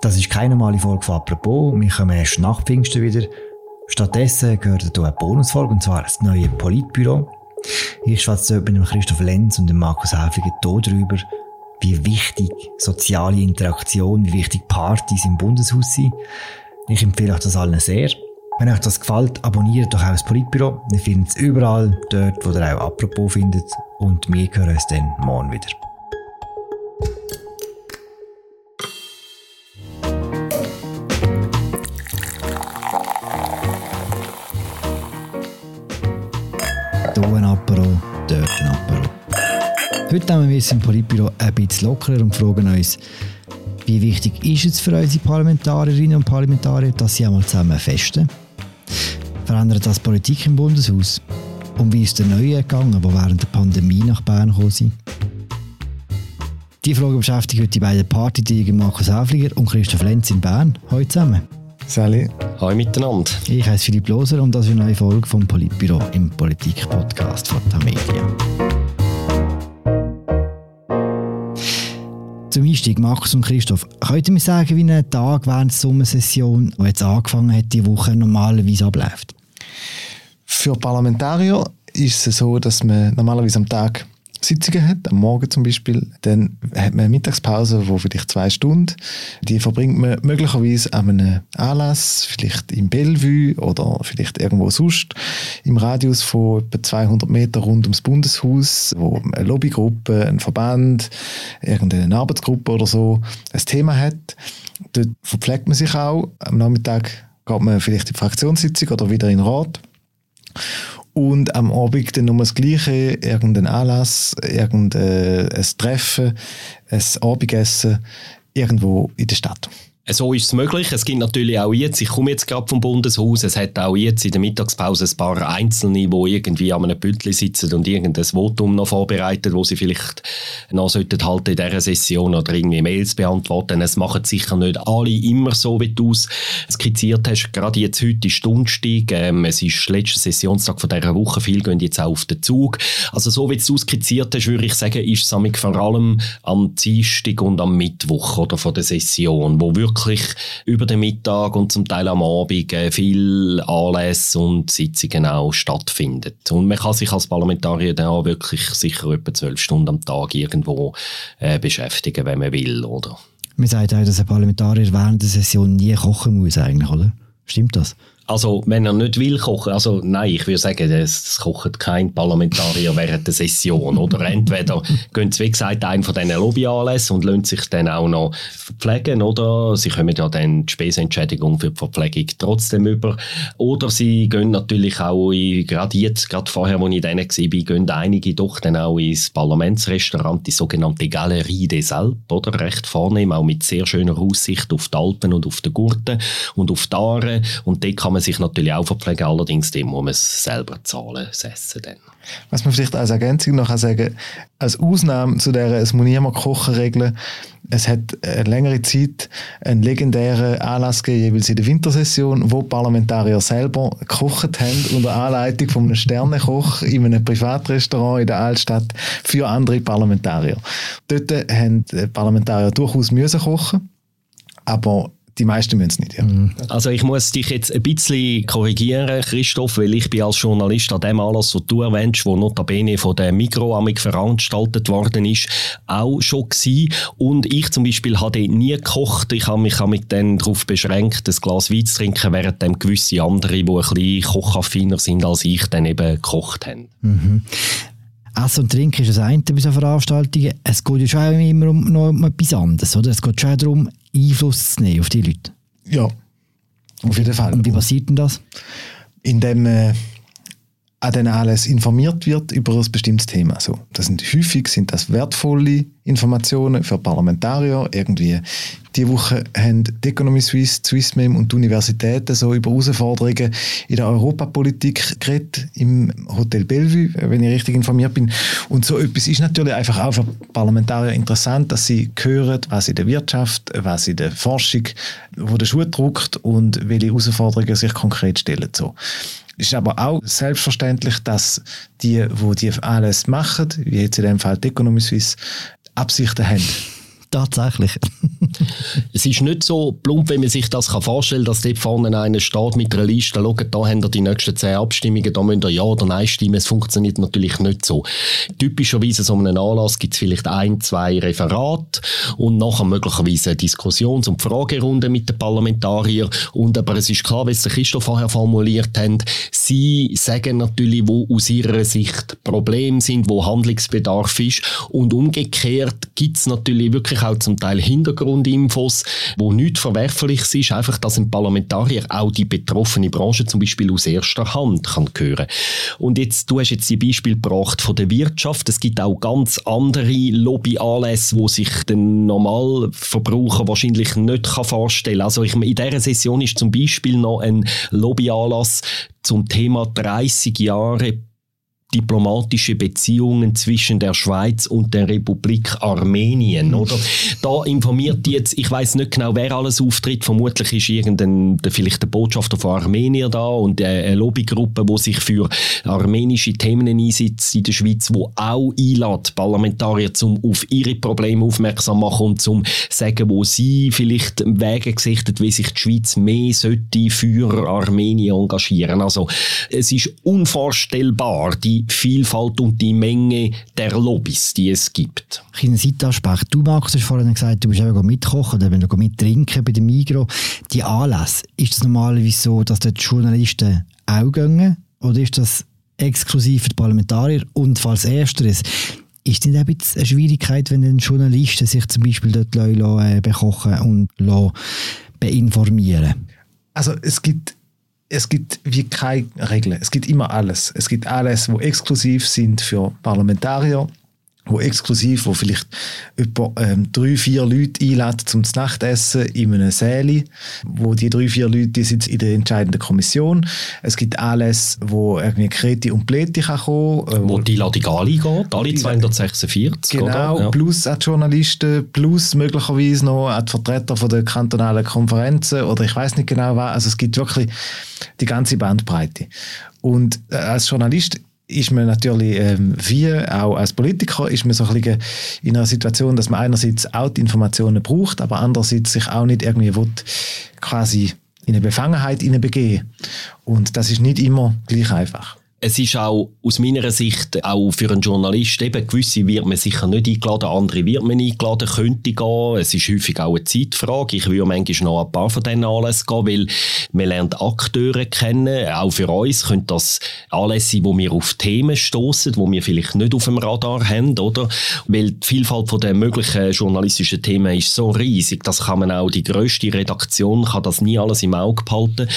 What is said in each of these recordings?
Das ist keine normale Folge von «Apropos». Wir kommen erst nach Pfingsten wieder. Stattdessen gehört hier eine Bonusfolge, und zwar das neue Politbüro. Ich schwätze dort mit dem Christoph Lenz und dem Markus Häfiger hier darüber, wie wichtig soziale Interaktion, wie wichtig Partys im Bundeshaus sind. Ich empfehle euch das allen sehr. Wenn euch das gefällt, abonniert doch auch das Politbüro. Ihr findet es überall, dort, wo ihr auch «Apropos» findet. Und wir hören uns dann morgen wieder. Nehmen wir uns im Politbüro ein bisschen lockerer und fragen uns, wie wichtig ist es für unsere Parlamentarierinnen und Parlamentarier, dass sie einmal zusammen festen? Verändert das Politik im Bundeshaus? Und wie ist der Neue gegangen, die während der Pandemie nach Bern gekommen sind? Die Frage beschäftigt heute die beiden Partytiger Markus Häfliger und Christoph Lenz in Bern. Heute zusammen. Sally. Hallo miteinander. Ich heiße Philipp Loser und das ist eine neue Folge vom Politbüro im Politik-Podcast von Tamedia. Zum Einstieg, Markus und Christoph, könnt ihr mir sagen, wie ein Tag während der Sommersession, die jetzt angefangen hat, die Woche normalerweise abläuft? Für Parlamentarier ist es so, dass man normalerweise am Tag Sitzungen hat, am Morgen zum Beispiel, dann hat man eine Mittagspause, wo vielleicht zwei Stunden, die verbringt man möglicherweise an einem Anlass, vielleicht im Bellevue oder vielleicht irgendwo sonst, im Radius von etwa 200 Meter rund ums Bundeshaus, wo eine Lobbygruppe, ein Verband, irgendeine Arbeitsgruppe oder so ein Thema hat. Dort verpflegt man sich auch. Am Nachmittag geht man vielleicht in die Fraktionssitzung oder wieder in den Rat und am Abend dann nur das Gleiche, irgendein Anlass, irgendein Treffen, ein Abendessen irgendwo in der Stadt. So ist es möglich. Es gibt natürlich auch jetzt, ich komme jetzt gerade vom Bundeshaus, es hat auch jetzt in der Mittagspause ein paar Einzelne, die irgendwie an einem Bündel sitzen und irgendein Votum noch vorbereiten, wo sie vielleicht noch sollten halt in dieser Session oder irgendwie Mails beantworten. Es machen sicher nicht alle immer so, wie du es skizziert hast. Gerade jetzt heute ist Donnerstag, ähm, es ist letzter Sessionstag von dieser Woche, viele gehen jetzt auch auf den Zug. Also so, wie du es skizziert hast, würde ich sagen, ist es vor allem am Dienstag und am Mittwoch oder von der Session, wo wirklich wirklich über den Mittag und zum Teil am Abend äh, viel Anlässe und Sitzungen auch stattfinden. Und man kann sich als Parlamentarier dann auch wirklich sicher etwa zwölf Stunden am Tag irgendwo äh, beschäftigen, wenn man will, oder? Man sagt auch, dass ein Parlamentarier während der Session nie kochen muss eigentlich, oder? Stimmt das? Also, wenn er nicht will kochen, also nein, ich würde sagen, es kocht kein Parlamentarier während der Session, oder? Entweder gehen sie, wie gesagt, einen von diesen Lobbyanlässen und lassen sich dann auch noch verpflegen, oder? Sie kommen ja dann die Spesenentschädigung für die Verpflegung trotzdem über. Oder sie gehen natürlich auch, in, gerade jetzt, gerade vorher, als ich dann war, gehen einige doch dann auch ins Parlamentsrestaurant, die sogenannte Galerie des Alpes, oder? Recht vornehm, auch mit sehr schöner Aussicht auf die Alpen und auf die Gurten und auf die Aare. Und dort kann man sich natürlich auch verpflegen, allerdings dem muss man es selber zahlen, das Essen dann. Was man vielleicht als Ergänzung noch kann sagen als Ausnahme zu der es muss niemand kochen Regel, es hat eine längere Zeit einen legendären Anlass gegeben, jeweils in der Wintersession, wo Parlamentarier selber gekocht haben unter Anleitung von einem Sternekoch in einem Privatrestaurant in der Altstadt für andere Parlamentarier. Dort haben Parlamentarier durchaus müssen kochen, aber die meisten müssen es nicht, ja. Mhm. Also ich muss dich jetzt ein bisschen korrigieren, Christoph, weil ich bin als Journalist an dem Anlass, wo du erwähnst, wo notabene von der Mikroamik veranstaltet worden ist, auch schon gewesen. Und ich zum Beispiel habe nie gekocht. Ich habe mich mit denen darauf beschränkt, ein Glas Wein zu trinken, während dann gewisse andere, die ein bisschen kochaffiner sind als ich, dann eben gekocht haben. Mhm. Essen und Trinken ist das eine bei so Veranstaltungen. Es geht ja schon immer um, noch um etwas anderes, oder? Es geht schon darum, Einfluss zu nehmen auf die Leute. Ja, auf jeden Fall. Und wie passiert denn das? Indem äh, an denen alles informiert wird über ein bestimmtes Thema. Also, das sind häufig sind das wertvolle Informationen für Parlamentarier. Irgendwie die Woche haben die Economy Suisse, Swissmem und die Universitäten so über Herausforderungen in der Europapolitik geredet im Hotel Bellevue, wenn ich richtig informiert bin. Und so etwas ist natürlich einfach auch für Parlamentarier interessant, dass sie hören, was in der Wirtschaft, was in der Forschung, wo der Schuh druckt und welche Herausforderungen sich konkret stellen. So. Ist aber auch selbstverständlich, dass die, wo die alles machen, wie jetzt in dem Fall die Economy Suisse, Absichten haben. Tatsächlich. es ist nicht so plump, wie man sich das vorstellen kann, dass dort vorne einer steht mit einer Liste, schaut, da haben wir die nächsten zehn Abstimmungen, da müsst ihr Ja oder Nein stimmen. Es funktioniert natürlich nicht so. Typischerweise so einem Anlass gibt es vielleicht ein, zwei Referate und nachher möglicherweise eine Diskussions- und Fragerunde mit den Parlamentariern. Und aber es ist klar, wie es Christoph vorher formuliert hat, sie sagen natürlich, wo aus ihrer Sicht Probleme sind, wo Handlungsbedarf ist und umgekehrt gibt es natürlich wirklich auch zum Teil Hintergrundinfos, wo nicht verwerflich ist, einfach, dass ein Parlamentarier auch die betroffene Branche zum Beispiel aus erster Hand kann hören. Und jetzt, du hast jetzt die Beispiel gebracht von der Wirtschaft. Es gibt auch ganz andere Lobbyanlässe, wo sich der Normalverbraucher wahrscheinlich nicht kann vorstellen kann. Also ich, in dieser Session ist zum Beispiel noch ein Lobbyanlass zum Thema 30 Jahre diplomatische Beziehungen zwischen der Schweiz und der Republik Armenien, oder? Da informiert jetzt, ich weiß nicht genau, wer alles auftritt, vermutlich ist irgendein, vielleicht der Botschafter von Armenien da und eine Lobbygruppe, wo sich für armenische Themen einsetzt in der Schweiz, wo auch einlädt, Parlamentarier zum auf ihre Probleme aufmerksam machen und zum sagen, wo sie vielleicht Wege gesichtet, wie sich die Schweiz mehr sollte für Armenien engagieren. Also es ist unvorstellbar, die Vielfalt und die Menge der Lobbys, die es gibt. Kleiner Seitaspekt. Du, Markus, hast vorhin gesagt, du bist eben mitkochen oder wenn du mittrinken bei dem Migro. Die Anlässe, ist es normalerweise so, dass dort die Journalisten auch gehen? Oder ist das exklusiv für die Parlamentarier? Und falls ersteres, ist es nicht ein eine Schwierigkeit, wenn ein Journalisten sich zum Beispiel dort äh, bekochen und beinformieren? Also es gibt es gibt wie keine Regeln. Es gibt immer alles. Es gibt alles, wo exklusiv sind für Parlamentarier wo exklusiv, wo vielleicht etwa ähm, drei, vier Leute einladen zum Nachtessen in einem Säle, wo die drei, vier Leute die sitzen in der entscheidenden Kommission. Es gibt alles, wo irgendwie Kreti und Pleti kann kommen. Äh, wo die Ladung alle geht, alle 246. Genau, ja. plus auch die Journalisten, plus möglicherweise noch auch die Vertreter von der kantonalen Konferenzen oder ich weiß nicht genau was. Also es gibt wirklich die ganze Bandbreite. Und äh, als Journalist ist man natürlich, ähm, wie auch als Politiker, ist man so ein bisschen in einer Situation, dass man einerseits auch die Informationen braucht, aber andererseits sich auch nicht irgendwie will, quasi in eine Befangenheit begeben. Und das ist nicht immer gleich einfach es ist auch aus meiner Sicht auch für einen Journalist eben gewisse wird man sicher nicht eingeladen, andere wird man eingeladen, könnte gehen. Es ist häufig auch eine Zeitfrage. Ich würde manchmal noch ein paar von diesen Anlässen gehen, weil man lernt Akteure kennen. Auch für uns können das Anlässe sein, wo wir auf Themen stoßen, wo wir vielleicht nicht auf dem Radar haben, oder? Weil die Vielfalt von den möglichen journalistischen Themen ist so riesig, das kann man auch, die grösste Redaktion kann das nie alles im Auge behalten.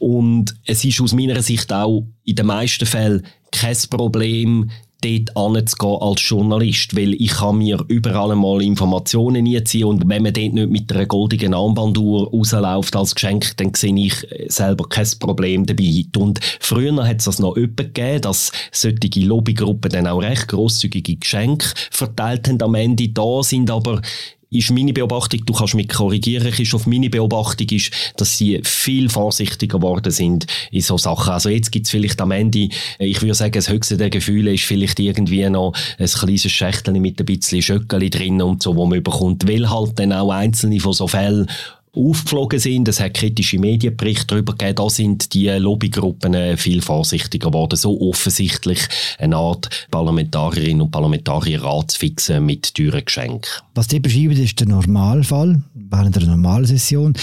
Und es ist aus meiner Sicht auch in den meisten Fällen kein Problem, dort anzugehen als Journalist, weil ich kann mir überall einmal Informationen einziehen und wenn man dort nicht mit einer goldigen Armbanduhr rausläuft als Geschenk, dann sehe ich selber kein Problem dabei. Und früher hat es das noch öppe gegeben, dass solche Lobbygruppen dann auch recht grosszügige Geschenke verteilt haben am Ende. Da sind aber ist meine Beobachtung, du kannst mich korrigieren, ist auf meine Beobachtung ist, dass sie viel vorsichtiger geworden sind in so Sachen. Also jetzt gibt's vielleicht am Ende, ich würde sagen, das höchste der Gefühle ist vielleicht irgendwie noch ein kleines Schächtel mit ein bisschen Schöckeli drin und so, wo man bekommt, weil halt dann auch einzelne von so Fällen aufgeflogen sind. Es hat kritische Medienberichte darüber gegeben. Da sind die Lobbygruppen äh, viel vorsichtiger geworden. So offensichtlich eine Art Parlamentarierinnen und Parlamentarier fixen mit teuren Geschenken. Was die beschreiben, ist der Normalfall während der Normalsession.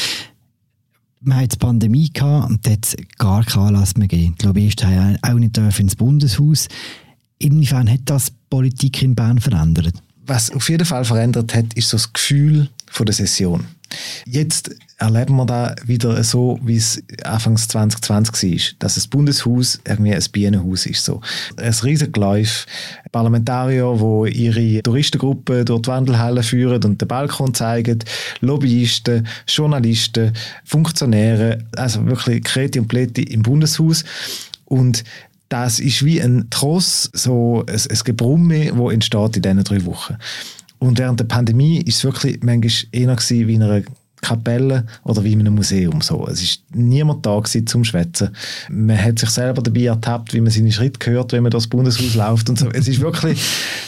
Wir hatten die Pandemie gehabt und hat gar keinen Anlass mehr gegeben. Die Lobbyisten haben auch nicht ins Bundeshaus. Inwiefern hat das Politik in Bern verändert? Was auf jeden Fall verändert hat, ist so das Gefühl von der Session. Jetzt erleben wir da wieder so, wie es Anfangs 2020 war, dass das Bundeshaus irgendwie ein Bienenhaus ist. So. Ein riesiges Geläuf, Parlamentarier, die ihre Touristengruppe durch die Wandelhalle führen und den Balkon zeigen, Lobbyisten, Journalisten, Funktionäre, also wirklich Kreti und Pleti im Bundeshaus. Und das ist wie ein Tross, so ein, ein Gebrumme, das entsteht in diesen drei Wochen. Und während der Pandemie ist es wirklich manchmal eher wie in einer Kapelle oder wie in einem Museum. So. Es ist niemand da gewesen, zum Schwätzen. Man hat sich selber dabei ertappt, wie man seine Schritte hört, wenn man durchs Bundeshaus läuft und so. Es ist wirklich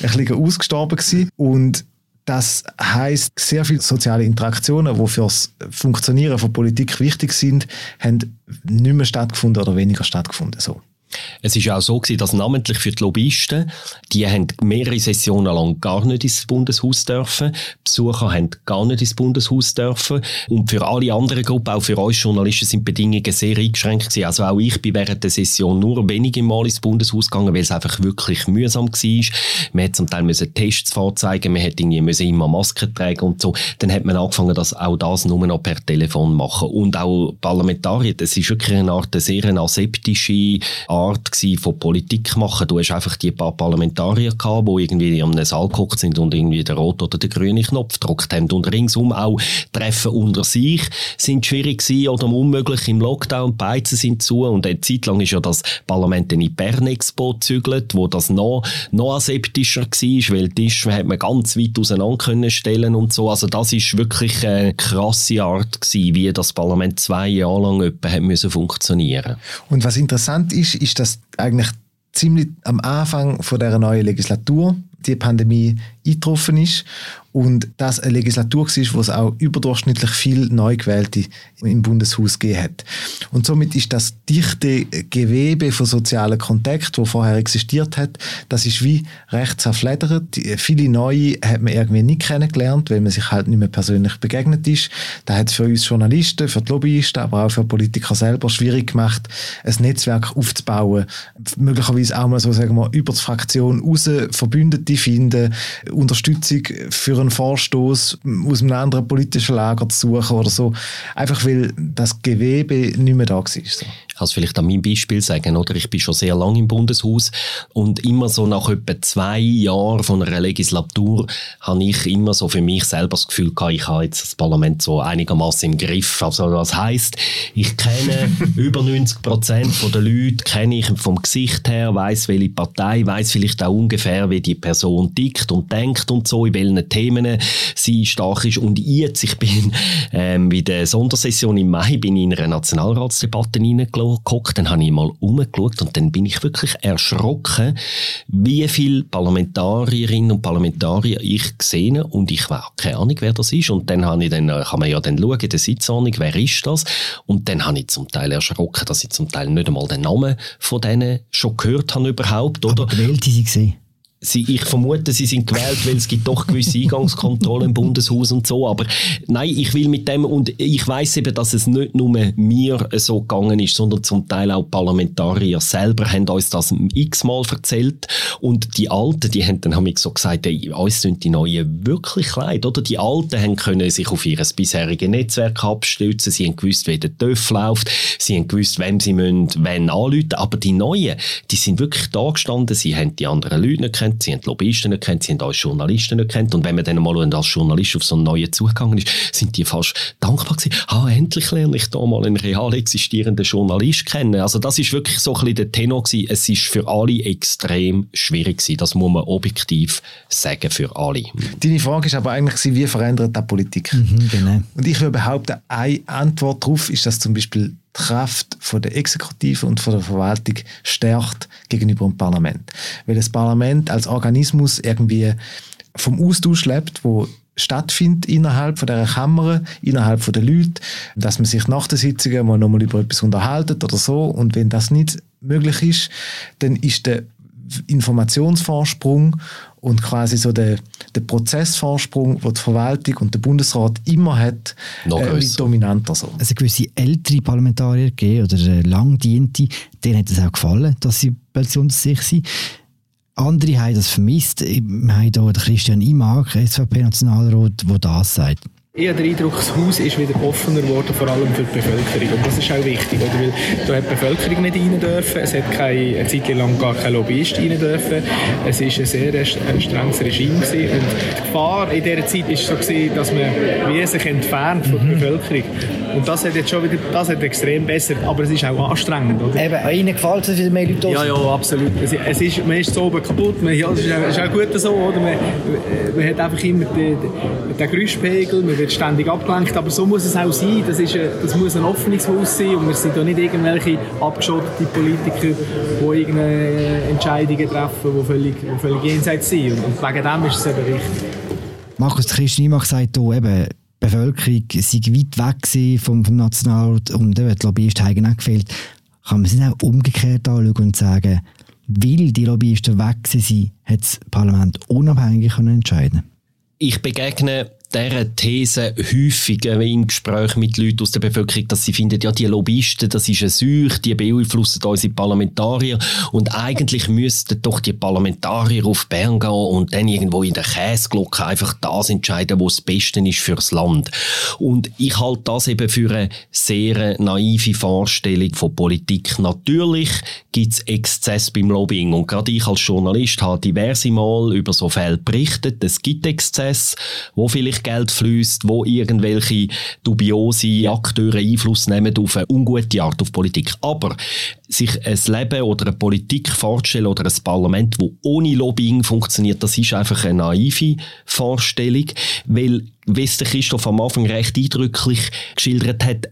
ein bisschen ausgestorben gewesen. Und Das heißt, sehr viele soziale Interaktionen, die für das Funktionieren von Politik wichtig sind, haben nicht mehr stattgefunden oder weniger stattgefunden. So. Es ist auch so gewesen, dass namentlich für die Lobbyisten, die haben mehrere Sessionen lang gar nicht ins Bundeshaus dürfen. Besucher haben gar nicht ins Bundeshaus dürfen. Und für alle anderen Gruppen, auch für uns Journalisten, sind die Bedingungen sehr eingeschränkt gewesen. Also auch ich bin während der Session nur wenige Mal ins Bundeshaus gegangen, weil es einfach wirklich mühsam war. Man hat zum Teil müssen Tests vorzeigen, man hätte irgendwie immer Masken tragen und so. Dann hat man angefangen, dass auch das nur noch per Telefon machen. Und auch Parlamentarier, das ist wirklich eine Art, sehr aseptische Art von Politik machen. Du hast einfach die paar Parlamentarier gehabt, die irgendwie am Saal geguckt sind und irgendwie den roten oder den grünen Knopf gedrückt haben. Und ringsum auch Treffen unter sich sind schwierig gewesen oder unmöglich im Lockdown. Die Beizen sind zu und eine Zeit lang ist ja das Parlament in Bern Expo gezügelt, wo das noch, noch aseptischer war, weil Tische hat man ganz weit auseinander können stellen und so. Also das ist wirklich eine krasse Art gewesen, wie das Parlament zwei Jahre lang etwa hat funktionieren. Und was interessant ist, ist, dass eigentlich ziemlich am Anfang von der neuen Legislatur die Pandemie eingetroffen ist und das eine Legislatur war, wo es auch überdurchschnittlich viel Neugewählte im Bundeshaus gegeben hat. Und somit ist das dichte Gewebe von sozialen Kontakt, wo vorher existiert hat, das ist wie recht zerfledert. Viele Neue hat man irgendwie nicht kennengelernt, weil man sich halt nicht mehr persönlich begegnet ist. Da hat es für uns Journalisten, für die Lobbyisten, aber auch für Politiker selber schwierig gemacht, ein Netzwerk aufzubauen. Möglicherweise auch mal so, sagen wir, über die Fraktion raus Verbündete finden, Unterstützung für einen Vorstoß aus einem anderen politischen Lager zu suchen oder so. Einfach weil das Gewebe nicht mehr da war. So. Kann es vielleicht an meinem Beispiel sagen, oder? Ich bin schon sehr lange im Bundeshaus und immer so nach etwa zwei Jahren von einer Legislatur habe ich immer so für mich selber das Gefühl gehabt, ich habe jetzt das Parlament so einigermaßen im Griff. Also das heißt, ich kenne über 90 Prozent der Leute, kenne ich vom Gesicht her, weiß welche Partei, weiß vielleicht auch ungefähr, wie die Person tickt und denkt und so, in welchen Themen sie stark ist. Und jetzt, ich bin ähm, bei der Sondersession im Mai bin ich in einer Nationalratsdebatte reingeguckt, dann habe ich mal umgeschaut und dann bin ich wirklich erschrocken, wie viele Parlamentarierinnen und Parlamentarier ich gesehen und ich habe keine Ahnung, wer das ist. Und dann, habe ich dann kann man ja dann schauen, in der Sitzordnung, wer ist das? Und dann habe ich zum Teil erschrocken, dass ich zum Teil nicht einmal den Namen von denen schon gehört habe überhaupt. Oder? Aber gewählt sie gesehen? Sie, ich vermute, sie sind gewählt, weil es gibt doch gewisse Eingangskontrollen im Bundeshaus und so. Aber nein, ich will mit dem und ich weiß eben, dass es nicht nur mir so gegangen ist, sondern zum Teil auch Parlamentarier selber haben uns das x-mal erzählt und die Alten, die haben dann haben so gesagt, ey, uns sind die Neuen wirklich leid, oder? Die Alten haben können sich auf ihr bisheriges Netzwerk abstützen, sie haben gewusst, wie der TÜV läuft, sie haben gewusst, wem sie müssen, wenn anrufen, aber die Neuen, die sind wirklich da gestanden, sie haben die anderen Leute nicht kennt, sie haben die Lobbyisten nicht kennt, sie haben als Journalisten nicht kennt. Und wenn man dann mal als Journalist auf so einen neuen zugegangen ist, sind die fast dankbar gewesen. Ah, endlich lerne ich da mal einen real existierenden Journalist kennen. Also das ist wirklich so ein bisschen der Tenor gewesen. Es ist für alle extrem schwierig gewesen. Das muss man objektiv sagen für alle. Deine Frage ist aber eigentlich, wie verändert die Politik? Mhm, genau. Und ich würde behaupten, eine Antwort darauf ist, dass zum Beispiel Kraft von der Exekutive und von der Verwaltung stärkt gegenüber dem Parlament. Weil das Parlament als Organismus irgendwie vom Austausch lebt, wo stattfindet innerhalb von der Kammer, innerhalb von der Leute, dass man sich nach der Sitzung mal nochmal über etwas unterhaltet oder so. Und wenn das nicht möglich ist, dann ist der Informationsvorsprung und quasi so der, der Prozessvorsprung, den die Verwaltung und der Bundesrat immer hat, äh, dominanter so. Also gewisse ältere Parlamentarier gegeben, oder äh, langdiente, denen hat es auch gefallen, dass sie pensionssicher sind. Andere haben das vermisst. Wir haben hier Christian Imag, SVP-Nationalrat, der das sagt. Ich habe den Eindruck, das Haus ist wieder offener geworden, vor allem für die Bevölkerung. Und das ist auch wichtig, oder? weil da hat die Bevölkerung nicht rein dürfen, es hat keine, eine Zeit lang gar kein Lobbyist rein dürfen. Es war ein sehr strenges Regime gewesen. Und die Gefahr in dieser Zeit war so, gewesen, dass man wie sich entfernt von der mhm. Bevölkerung. Und das hat jetzt schon wieder, das hat extrem besser, aber es ist auch anstrengend, oder? Eben, Ihnen gefällt es, wie mehr Leute Ja, ja, absolut. Es, es ist, man ist so oben kaputt, man, ja, es ist, auch, ist auch gut so, oder? Man, man hat einfach immer den, den Geräuschpegel, man wird ständig abgelenkt, aber so muss es auch sein. Das, ist ein, das muss ein offenes Haus sein und wir sind da nicht irgendwelche abgeschottete Politiker, die irgendeine Entscheidungen treffen, die völlig, die völlig jenseits sind. Und wegen dem ist es eben wichtig. Markus Christ Niemann sagt hier eben, die Bevölkerung sei weit weg vom, vom Nationalrat und eben, die Lobbyisten haben auch gefehlt. Kann man sich auch umgekehrt anschauen und sagen, weil die Lobbyisten weg waren, hat das Parlament unabhängig entscheiden Ich begegne dieser These häufig im Gespräch mit Leuten aus der Bevölkerung, dass sie finden, ja, die Lobbyisten, das ist eine Seuche, die beeinflussen unsere Parlamentarier und eigentlich müssten doch die Parlamentarier auf Bern gehen und dann irgendwo in der Käseglocke einfach das entscheiden, was das Beste ist fürs Land. Und ich halte das eben für eine sehr naive Vorstellung von Politik. Natürlich gibt es Exzess beim Lobbying und gerade ich als Journalist habe diverse Mal über so Fälle berichtet. Es gibt Exzess, wo vielleicht Geld fließt, wo irgendwelche dubiose Akteure Einfluss nehmen auf eine ungute Art auf Politik. Aber sich ein Leben oder eine Politik vorzustellen oder ein Parlament, wo ohne Lobbying funktioniert, das ist einfach eine naive Vorstellung, weil wie es Christoph am Anfang recht eindrücklich geschildert hat,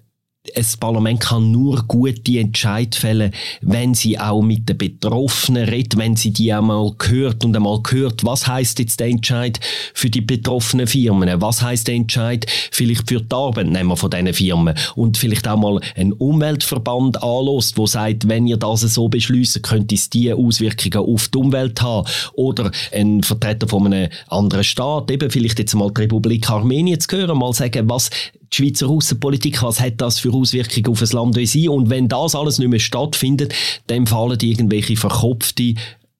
ein Parlament kann nur gute Entscheid fällen, wenn sie auch mit den Betroffenen redet, wenn sie die einmal gehört und einmal gehört, was heißt jetzt der Entscheid für die betroffenen Firmen, was heißt der Entscheid vielleicht für die Arbeitnehmer von diesen Firmen? Und vielleicht auch mal einen Umweltverband anlässt, wo sagt, wenn ihr das so beschließen, könnte es diese Auswirkungen auf die Umwelt haben. Oder ein Vertreter von einem anderen Staat, eben vielleicht jetzt mal die Republik Armenien zu hören, mal sagen, was die Schweizer Außenpolitik, was hat das für Auswirkungen auf das Land wie sie? Und wenn das alles nicht mehr stattfindet, dann fallen irgendwelche verkopfte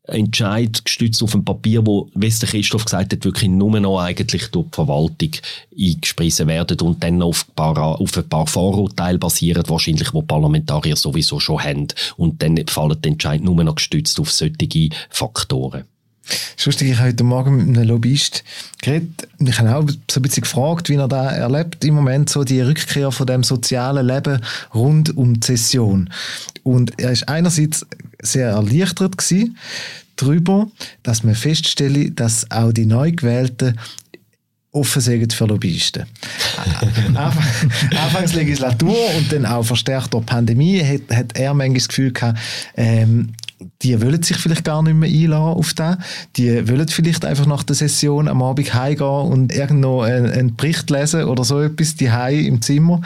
Entscheid gestützt auf ein Papier, wo, wie es der Christoph gesagt hat, wirklich nur noch eigentlich durch die Verwaltung eingespriesen werden und dann auf ein paar, auf ein paar Vorurteile basieren, wahrscheinlich, wo Parlamentarier sowieso schon haben. Und dann fallen die Entscheid nur noch gestützt auf solche Faktoren. Lustig, ich habe heute Morgen mit einem Lobbyist geredet. Ich habe auch so ein bisschen gefragt, wie er da erlebt im Moment so die Rückkehr von dem sozialen Leben rund um die Session. Und er ist einerseits sehr erleichtert gewesen darüber, dass man feststelle, dass auch die neu gewählten offen sind für Lobbyisten. Anfangs Legislatur und dann auch verstärkt durch Pandemie hat, hat er manchmal das Gefühl gehabt, ähm, die wollen sich vielleicht gar nicht mehr einladen auf das. Die wollen vielleicht einfach nach der Session am Abend heimgehen und irgendwo einen, einen Bericht lesen oder so etwas, die im Zimmer.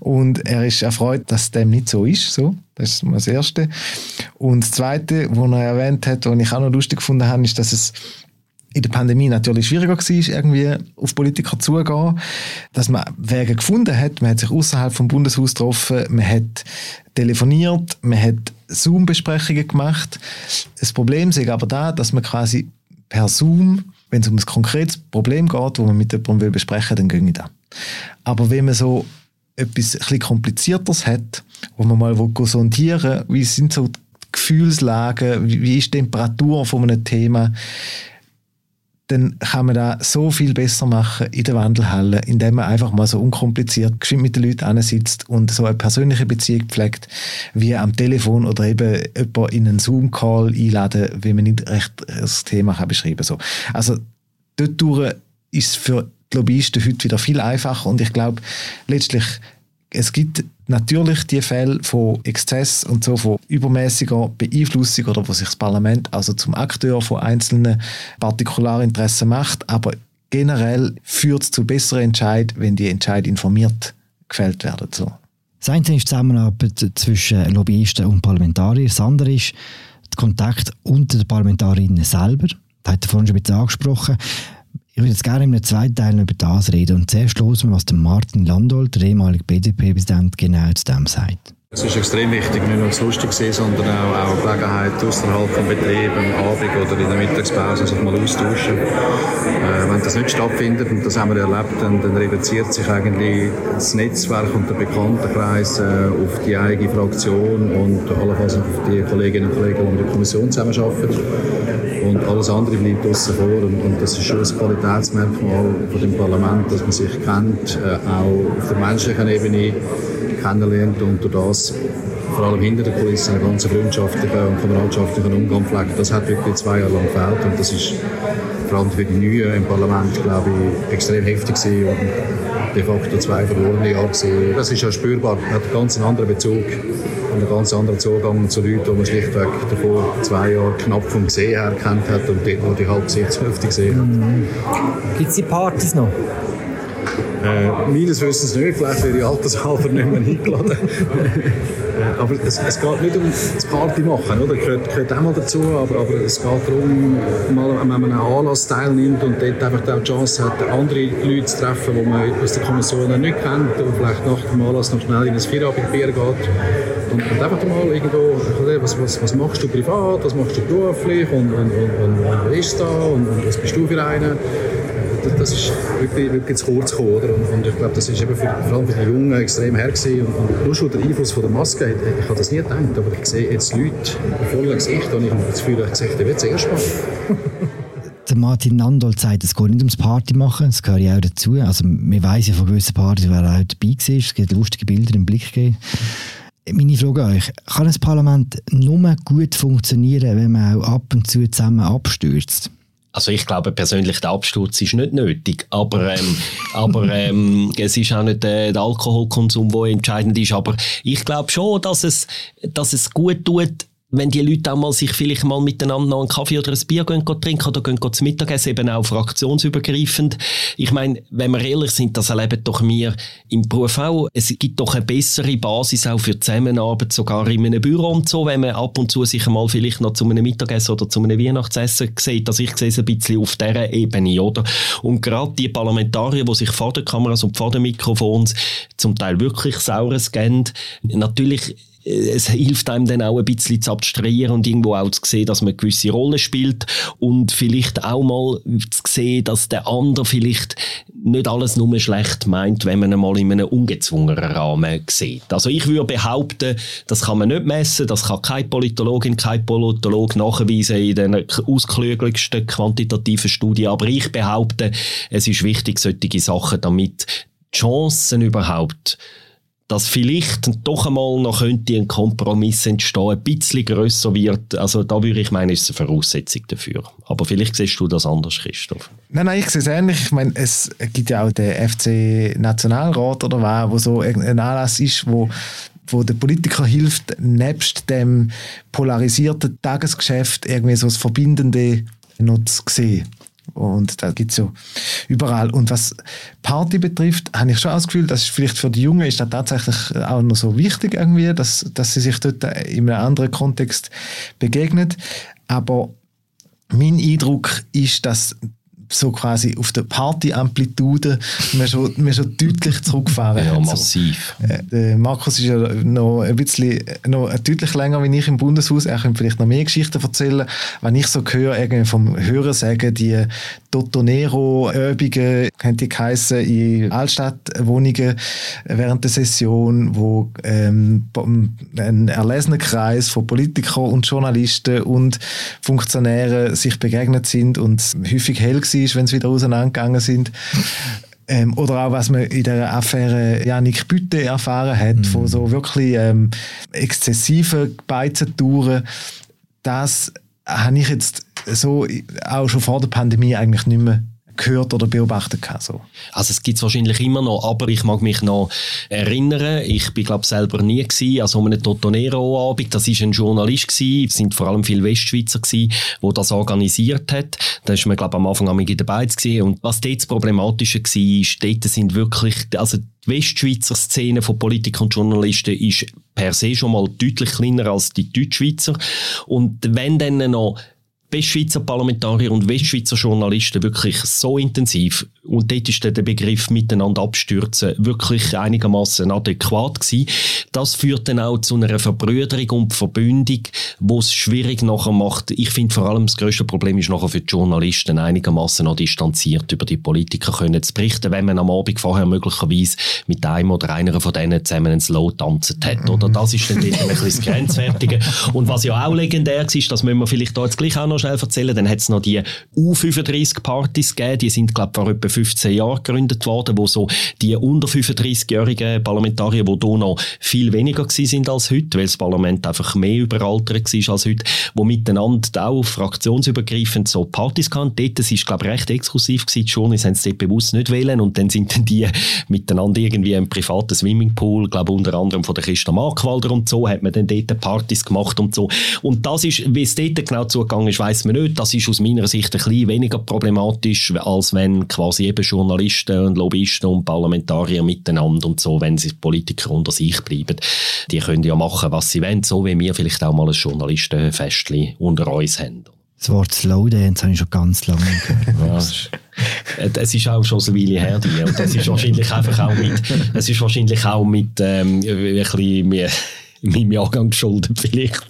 Und er ist erfreut, dass dem nicht so ist. So. Das ist das Erste. Und das Zweite, was er erwähnt hat, was ich auch noch lustig gefunden habe, ist, dass es in der Pandemie natürlich schwieriger war, irgendwie auf Politiker zugehen, dass man Wege gefunden hat. Man hat sich außerhalb vom Bundeshaus getroffen, man hat telefoniert, man hat Zoom-Besprechungen gemacht. Das Problem ist aber da, dass man quasi per Zoom, wenn es um ein konkretes Problem geht, wo man mit jemandem will besprechen will, dann ginge das. Aber wenn man so etwas ein komplizierteres hat, wo man mal sondieren will, wie sind so die Gefühlslagen, wie, wie ist die Temperatur von einem Thema, dann kann man da so viel besser machen in der Wandelhalle, indem man einfach mal so unkompliziert geschwind mit den Leuten ansitzt und so eine persönliche Beziehung pflegt, wie am Telefon oder eben jemand in einen Zoom-Call einladen, wenn man nicht recht das Thema kann beschreiben so. Also dort ist es für die Lobbyisten heute wieder viel einfacher und ich glaube, letztlich es gibt natürlich die Fälle von Exzess und so von übermäßiger Beeinflussung oder wo sich das Parlament also zum Akteur von einzelnen Partikularinteressen macht, aber generell führt es zu besseren Entscheidungen, wenn die Entscheidungen informiert gefällt werden. So. Das eine ist die Zusammenarbeit zwischen Lobbyisten und Parlamentariern, das andere ist der Kontakt unter den Parlamentarierinnen selber. Das hat er vorhin schon ein bisschen angesprochen. Ich würde jetzt gerne in einem zweiten Teil über das reden und zuerst hören was Martin Landolt, der ehemalige BDP-Präsident, genau zu dem sagt. Es ist extrem wichtig, nicht nur das lustig sehen, sondern auch, auch Gelegenheit außerhalb vom Betrieb, am Abend oder in der Mittagspause sich mal austauschen. Äh, wenn das nicht stattfindet, und das haben wir erlebt, dann, dann reduziert sich eigentlich das Netzwerk und der Bekanntenkreis äh, auf die eigene Fraktion und allenfalls auf die Kolleginnen und Kollegen, die mit der Kommission zusammenarbeiten. Und alles andere bleibt außen vor. Und, und, das ist schon ein Qualitätsmerkmal von dem Parlament, dass man sich kennt, äh, auch auf der menschlichen Ebene kennenlernt und durch das vor allem hinter der Kulisse einen ganz freundschaftlichen und kameradschaftlichen Umgang pflegt. Das hat wirklich zwei Jahre lang gefehlt und das ist vor allem für die Neuen im Parlament, glaube ich, extrem heftig gewesen und de facto zwei verlorene Jahre gewesen. Das ist ja spürbar. Man hat einen ganz anderen Bezug und einen ganz anderen Zugang zu Leuten, die man schlichtweg davor zwei Jahre knapp vom Gesehen her kennt hat und dort noch die halbe Sichtshälfte gesehen hat. Mhm. Gibt es die Partys noch? Äh, meines Wissens nicht, vielleicht wäre ich altershalber nicht mehr eingeladen. Äh, aber es, es, geht nicht um das Party machen, oder? Gehört, gehört auch mal dazu, aber, aber es geht darum, mal, wenn man einen Anlass teilnimmt und dort einfach auch die Chance hat, andere Leute zu treffen, die man aus der Kommission nicht kennt und vielleicht nach dem Anlass noch schnell in ein Feierabendbier geht. Und, und einfach mal irgendwo, was, was, was machst du privat, was machst du beruflich und, und, und, und, und wer ist da und, und was bist du für einen? Das ist wirklich, wirklich zu kurz gekommen. Oder? Und, und ich glaube, das für, vor allem für die Jungen extrem her gewesen. Und, und nur schon der Einfluss von der Maske, ich, ich habe das nie gedacht, aber ich sehe jetzt Leute voller Gesicht und ich habe das Gefühl, ich sehe, wird sehr spannend. Martin Nandold sagt, es geht nicht ums Party machen, das gehört ja auch dazu. Also man weiß ja von gewissen Partys, wer auch dabei war, es gibt lustige Bilder im Blick gegeben. Meine Frage an euch, kann ein Parlament nur gut funktionieren, wenn man auch ab und zu zusammen abstürzt? Also ich glaube persönlich, der Absturz ist nicht nötig, aber, ähm, aber ähm, es ist auch nicht äh, der Alkoholkonsum, der entscheidend ist. Aber ich glaube schon, dass es, dass es gut tut, wenn die Leute auch mal sich vielleicht mal miteinander noch einen Kaffee oder ein Bier gehen, gehen trinken oder gehen, zum Mittagessen, eben auch fraktionsübergreifend. Ich meine, wenn wir ehrlich sind, das erleben doch wir im Beruf auch. Es gibt doch eine bessere Basis auch für Zusammenarbeit, sogar in einem Büro und so, wenn man ab und zu sich mal vielleicht noch zu einem Mittagessen oder zu einem Weihnachtsessen sieht. Also ich sehe es ein bisschen auf dieser Ebene, oder? Und gerade die Parlamentarier, die sich vor den Kameras und vor den Mikrofons zum Teil wirklich saures geben, natürlich es hilft einem dann auch ein bisschen zu abstrahieren und irgendwo auch zu sehen, dass man eine gewisse Rolle spielt und vielleicht auch mal zu sehen, dass der andere vielleicht nicht alles nur schlecht meint, wenn man einmal in einem ungezwungenen Rahmen sieht. Also ich würde behaupten, das kann man nicht messen, das kann keine Politologin, kein Politolog nachweisen in den ausklügeligsten quantitativen Studien, aber ich behaupte, es ist wichtig, solche Sachen, damit die Chancen überhaupt dass vielleicht doch einmal noch könnte ein Kompromiss entstehen, ein bisschen grösser wird. Also da würde ich meinen, ist eine Voraussetzung dafür. Aber vielleicht siehst du das anders, Christoph. Nein, nein, ich sehe es ähnlich. Ich meine, es gibt ja auch den FC-Nationalrat oder was, wo so ein Anlass ist, wo wo der Politiker hilft, nebst dem polarisierten Tagesgeschäft irgendwie so das Verbindende noch zu sehen. Und da gibt es ja überall. Und was Party betrifft, habe ich schon das Gefühl, dass vielleicht für die Jungen ist das tatsächlich auch noch so wichtig irgendwie, dass, dass sie sich dort in einem anderen Kontext begegnen. Aber mein Eindruck ist, dass so quasi auf der Party-Amplitude wir schon, wir schon deutlich zurückgefahren Ja, massiv. So. Äh, Markus ist ja noch ein bisschen noch deutlich länger wie ich im Bundeshaus. Er könnte vielleicht noch mehr Geschichten erzählen. Wenn ich so höre, irgendwie vom Hören sagen, die Totonero-Übungen, haben die geheissen, in Altstadtwohnungen während der Session, wo ähm, ein erlesener Kreis von Politikern und Journalisten und Funktionären sich begegnet sind und häufig hell war war, wenn sie wieder auseinandergegangen sind. Ähm, oder auch, was man in der Affäre Janik Bütte erfahren hat, mhm. von so wirklich ähm, exzessiven Beizentouren, das habe ich jetzt so auch schon vor der Pandemie eigentlich nicht mehr gehört oder beobachtet gehabt, so. Also es gibt es wahrscheinlich immer noch, aber ich mag mich noch erinnern, ich bin glaube selber nie gewesen, also um einen Totonero-Abend, das ist ein Journalist gewesen, es sind vor allem viele Westschweizer gewesen, wo das organisiert hat, da ist man glaube am Anfang am dabei gewesen. Und was dort das Problematische war, ist, dort sind wirklich, also die Westschweizer Szene von Politikern und Journalisten ist per se schon mal deutlich kleiner als die Deutschschweizer. Und wenn dann noch Westschweizer Parlamentarier und Westschweizer Journalisten wirklich so intensiv und dort ist der Begriff miteinander abstürzen wirklich einigermaßen adäquat gewesen. Das führt dann auch zu einer Verbrüderung und Verbündung, wo es schwierig nachher macht. Ich finde vor allem das größte Problem ist nachher für die Journalisten einigermaßen noch distanziert über die Politiker können zu berichten, wenn man am Abend vorher möglicherweise mit einem oder einer von denen zusammen ein Slow tanzen hat. Oder das ist dann ein bisschen das Grenzwertige. Und was ja auch legendär ist, das müssen wir vielleicht da jetzt gleich auch noch noch schnell erzählen. Dann hat es noch die U35-Partys gegeben, die sind, glaube ich, vor etwa 15 Jahren gegründet worden, wo so die unter 35-jährigen Parlamentarier, die hier noch viel weniger sind als heute, weil das Parlament einfach mehr überaltert war als heute, wo miteinander auch fraktionsübergreifend so Partys hatten. Dort, das ist, glaube ich, recht exklusiv gewesen. Journalisten haben es dort bewusst nicht wählen und dann sind dann die miteinander irgendwie im privaten Swimmingpool, glaube unter anderem von der Christa Markwalder und so, hat man dann dort Partys gemacht und so. Und das ist, wie es dort genau zugegangen ist, weiss man nicht. Das ist aus meiner Sicht ein bisschen weniger problematisch, als wenn quasi eben Journalisten und Lobbyisten und Parlamentarier miteinander und so, wenn sie Politiker unter sich bleiben, die können ja machen, was sie wollen, so wie wir vielleicht auch mal ein Journalistenfestchen unter uns haben. Das Wort Slowdance habe ich schon ganz lange gehört. ja, es ist auch schon so eine Weile her, die. Und das ist wahrscheinlich einfach auch mit, es ist wahrscheinlich auch mit, ähm, ein bisschen meinem Jahrgang geschuldet vielleicht.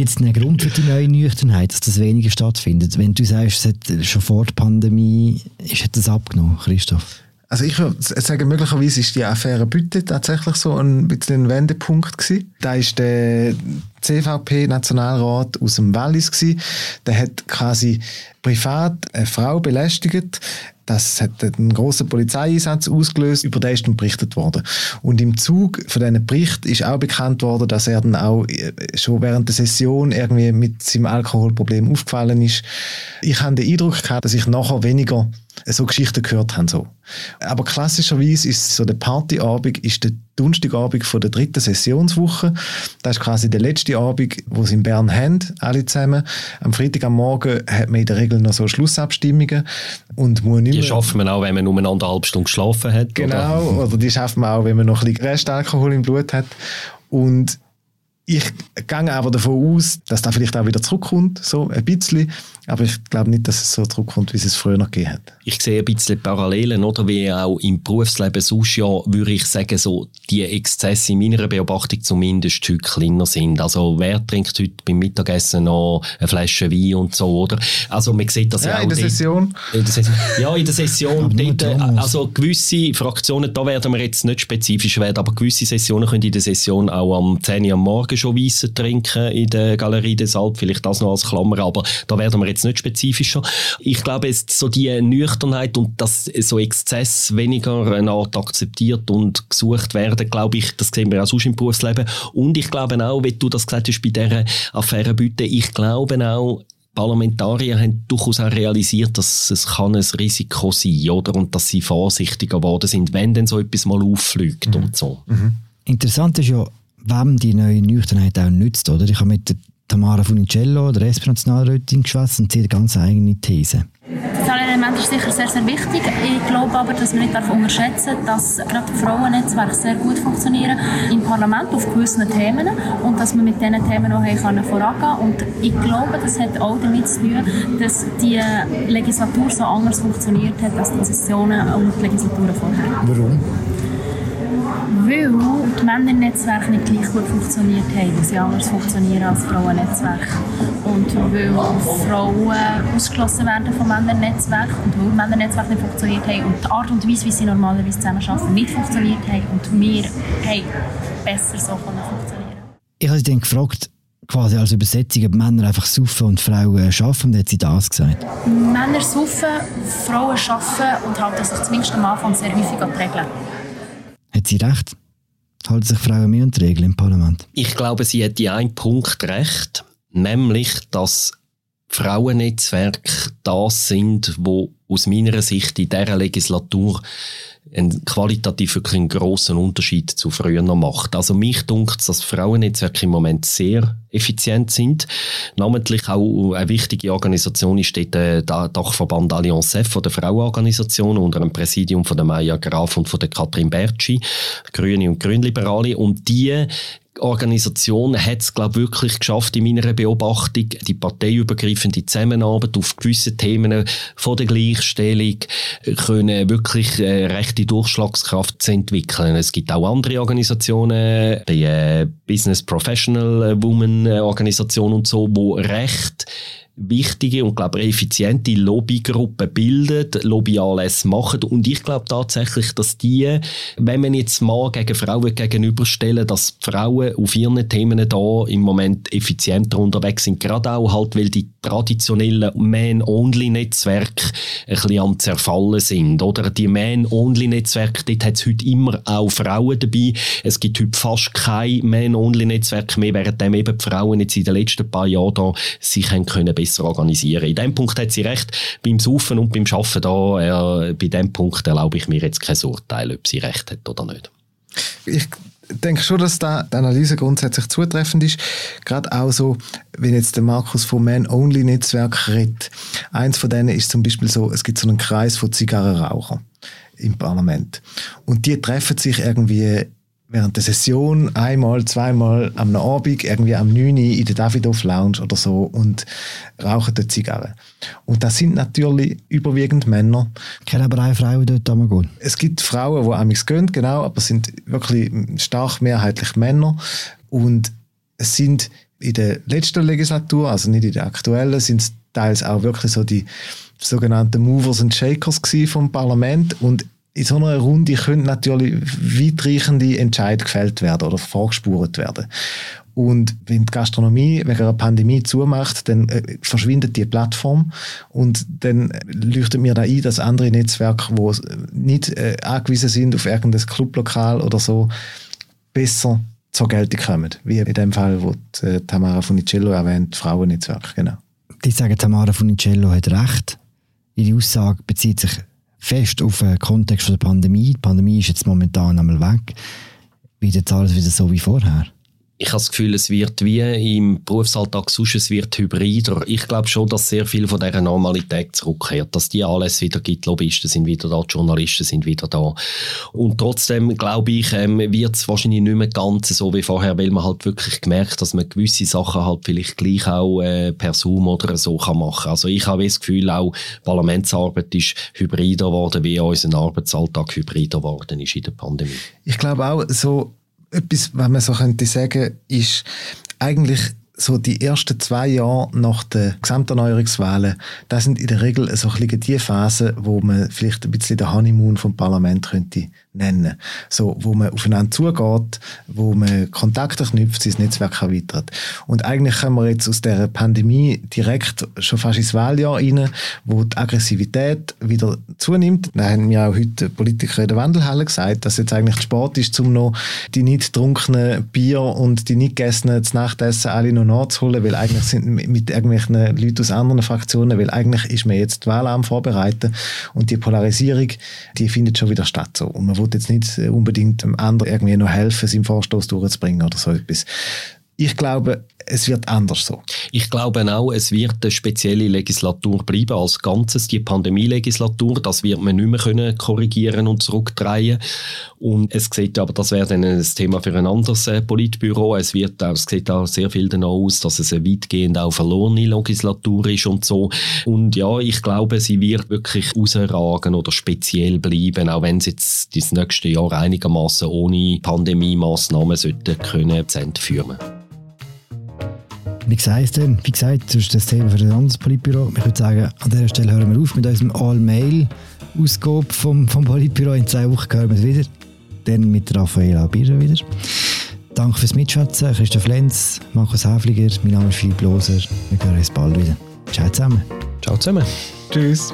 Gibt es einen Grund für die neue Nüchternheit, dass das weniger stattfindet? Wenn du sagst, es hat schon vor der Pandemie ist, hat das abgenommen, Christoph? Also ich würde sagen, möglicherweise ist die Affäre Bütte tatsächlich so ein bisschen ein Wendepunkt gewesen. Da ist der CVP-Nationalrat aus dem Wallis gewesen. Der hat quasi privat eine Frau belästigt. Das hat einen großen Polizeieinsatz ausgelöst, über den ist dann berichtet worden. Und im Zug von diesem Bericht ist auch bekannt worden, dass er dann auch äh, schon während der Session irgendwie mit seinem Alkoholproblem aufgefallen ist. Ich habe den Eindruck gehabt, dass ich nachher weniger so Geschichten gehört habe. So. Aber klassischerweise ist so der Partyabend ist der Donnerstagabend von der dritten Sessionswoche. Das ist quasi der letzte Abend, wo sie in Bern haben, alle zusammen. Am Freitag am Morgen hat man in der Regel noch so Schlussabstimmungen und muss nicht Die schaffen wir auch, wenn man nur eine halbe Stunde geschlafen hat. Genau, oder, oder die schaffen wir auch, wenn man noch ein bisschen Restalkohol im Blut hat. Und ich gehe aber davon aus, dass das vielleicht auch wieder zurückkommt, so ein bisschen. Aber ich glaube nicht, dass es so zurückkommt, wie es früher noch gegeben hat. Ich sehe ein bisschen Parallelen, oder? Wie auch im Berufsleben sonst ja, würde ich sagen, so die Exzesse in meiner Beobachtung zumindest heute kleiner sind. Also wer trinkt heute beim Mittagessen noch eine Flasche Wein und so, oder? Also man sieht das ja, ja auch. In der Session. In der Session. Ja, in der Session. dort, also gewisse Fraktionen, da werden wir jetzt nicht spezifisch werden, aber gewisse Sessionen können in der Session auch am 10 Uhr am Morgen schon Weisse trinken in der Galerie des Alp. Vielleicht das noch als Klammer, aber da werden wir jetzt nicht spezifischer. Ich glaube, es so die Nüchternheit und dass so Exzess weniger eine Art akzeptiert und gesucht werden, glaube ich, das sehen wir auch sonst im Berufsleben. Und ich glaube auch, wie du das gesagt hast bei dieser Affäre Bütte, ich glaube auch, Parlamentarier haben durchaus auch realisiert, dass es kann ein Risiko sein oder? und dass sie vorsichtiger geworden sind, wenn denn so etwas mal auffliegt mhm. und so. Mhm. Interessant ist ja, wem die neue Nüchternheit auch nützt. Oder? Ich habe mit der Tamara Funicello, der SP-Nationalrätin, geschwätzt und sie hat ganz eigene These. Das Element ist sicher sehr, sehr wichtig. Ich glaube aber, dass wir nicht unterschätzen dass gerade Frauennetzwerke sehr gut funktionieren im Parlament auf gewissen Themen und dass wir mit diesen Themen auch vorangehen können. Und ich glaube, das hat auch damit zu tun, dass die Legislatur so anders funktioniert hat als die Sessionen und die Legislaturen vorher. Warum? Weil die Männernetzwerke nicht gleich gut funktioniert haben, weil sie anders funktionieren als Frauennetzwerke. Und weil Frauen ausgeschlossen werden von Männernetzwerken und weil Männernetzwerke nicht funktioniert haben und die Art und Weise, wie sie normalerweise zusammenarbeiten, nicht funktioniert haben und wir haben besser so funktionieren Ich habe sie dann gefragt, quasi als Übersetzung, ob Männer einfach saufen und Frauen arbeiten. Und hat sie das gesagt? Männer saufen, Frauen arbeiten und halten sich zumindest am Anfang sehr häufig an die Regeln. Hat sie recht? Halten sich Frauen mehr an die Regeln im Parlament? Ich glaube, sie hat die einen Punkt recht, nämlich, dass Frauennetzwerke das sind, wo aus meiner Sicht in dieser Legislatur einen qualitativ wirklich einen grossen Unterschied zu früher noch macht. Also mich dunkt dass Frauennetzwerke im Moment sehr effizient sind. Namentlich auch eine wichtige Organisation ist dort der Dachverband Allianz F von der Frauenorganisation unter dem Präsidium von der Maya Graf und von der Katrin Bertschi, Grüne und Grünliberale. Und die Organisation hat es, glaube wirklich geschafft, in meiner Beobachtung, die parteiübergreifende Zusammenarbeit auf gewisse Themen von der Gleichstellung können wirklich äh, rechte Durchschlagskraft zu entwickeln. Es gibt auch andere Organisationen, die äh, Business Professional Women Organisation und so, wo recht wichtige und glaube effiziente Lobbygruppen bildet, Lobbyanlässe machen und ich glaube tatsächlich, dass die, wenn man jetzt Mann gegen Frauen gegenüberstellen, dass Frauen auf ihren Themen da im Moment effizienter unterwegs sind, gerade auch halt, weil die traditionellen Man-Only-Netzwerke ein bisschen am zerfallen sind, oder? Die Man-Only-Netzwerke, dort hat es heute immer auch Frauen dabei. Es gibt heute fast kein Man-Only-Netzwerk mehr, während eben die Frauen jetzt in den letzten paar Jahren da sich haben können besser organisieren. In dem Punkt hat sie recht. Beim Saufen und beim Schaffen da, äh, bei dem Punkt erlaube ich mir jetzt kein Urteil, ob sie recht hat oder nicht. Ich denke schon, dass da die Analyse grundsätzlich zutreffend ist. Gerade auch so, wenn jetzt der Markus vom Man-Only-Netzwerk redet. Eins von denen ist zum Beispiel so, es gibt so einen Kreis von Zigarrenrauchern im Parlament. Und die treffen sich irgendwie während der Session einmal, zweimal am Abend, irgendwie am 9 Uhr in der Davidoff Lounge oder so und rauchen dort Zigarren. Und das sind natürlich überwiegend Männer. Ich kenne aber auch Frauen dort gehen. Es gibt Frauen, die amigs gehen, genau, aber es sind wirklich stark mehrheitlich Männer. Und es sind in der letzten Legislatur, also nicht in der aktuellen, sind es teils auch wirklich so die sogenannten Movers and Shakers vom Parlament und in so einer Runde können natürlich weitreichende Entscheidungen gefällt werden oder vorgespurt werden. Und wenn die Gastronomie wegen einer Pandemie zumacht, dann äh, verschwindet die Plattform und dann leuchtet mir da ein, dass andere Netzwerke, die nicht äh, angewiesen sind auf irgendein Clublokal oder so, besser zur Geltung kommen. Wie in dem Fall, wo die, äh, Tamara Funicello erwähnt, Frauennetzwerk, genau. Die sagen, Tamara Funicello hat recht. Ihre Aussage bezieht sich fest auf den Kontext der Pandemie. Die Pandemie ist jetzt momentan einmal weg. Wird jetzt alles wieder so wie vorher? Ich habe das Gefühl, es wird wie im Berufsalltag sonst, es wird hybrider. Ich glaube schon, dass sehr viel von dieser Normalität zurückkehrt, dass die alles wieder gibt, Lobbyisten sind wieder da, die Journalisten sind wieder da. Und trotzdem, glaube ich, ähm, wird es wahrscheinlich nicht mehr ganz so wie vorher, weil man halt wirklich gemerkt, dass man gewisse Sachen halt vielleicht gleich auch äh, per Zoom oder so kann machen. Also ich habe das Gefühl, auch Parlamentsarbeit ist hybrider geworden, wie unser Arbeitsalltag hybrider geworden ist in der Pandemie. Ich glaube auch, so etwas, was man so könnte sagen, ist eigentlich so die ersten zwei Jahre nach den Gesamterneuerungswahlen, das sind in der Regel so ein bisschen die Phasen, wo man vielleicht ein bisschen der Honeymoon vom Parlament könnte nennen. So, wo man aufeinander zugeht, wo man Kontakte knüpft, sein Netzwerk erweitert. Und eigentlich können wir jetzt aus der Pandemie direkt schon fast ins Wahljahr rein, wo die Aggressivität wieder zunimmt. Da haben mir auch heute Politiker in der Wandelhalle gesagt, dass jetzt eigentlich Sport ist, um noch die nicht getrunkenen Bier und die nicht gegessenen Nachtessen alle noch nachzuholen, weil eigentlich sind mit irgendwelchen Leuten aus anderen Fraktionen, weil eigentlich ist man jetzt die Wahl am Vorbereiten und die Polarisierung, die findet schon wieder statt. So. Und man will jetzt nicht unbedingt dem anderen irgendwie noch helfen, seinen Vorstoß durchzubringen oder so etwas. Ich glaube, es wird anders so. Ich glaube auch, es wird eine spezielle Legislatur bleiben als Ganzes. Die Pandemie-Legislatur, das wird man nicht mehr können korrigieren und zurückdrehen. Und es sieht aber, das wäre dann ein Thema für ein anderes äh, Politbüro. Es wird es sieht auch sehr viel danach aus, dass es eine weitgehend auch verlorene Legislatur ist und so. Und ja, ich glaube, sie wird wirklich rausragen oder speziell bleiben, auch wenn es jetzt das nächste Jahr einigermaßen ohne Pandemie-Massnahmen können zu Ende führen. Wie gesagt, wie gesagt, das ist das Thema für ein anderes Politbüro. Ich würde sagen, an dieser Stelle hören wir auf mit unserem All-Mail-Ausgabe vom, vom Politbüro. In zwei Wochen hören wir es wieder. Dann mit Raffaella Birrer wieder. Danke fürs Mitschätzen. Christoph Lenz, Markus Häfliger, mein Name ist Philipp Loser. Wir hören uns bald wieder. Ciao zusammen. Ciao zusammen. Tschüss.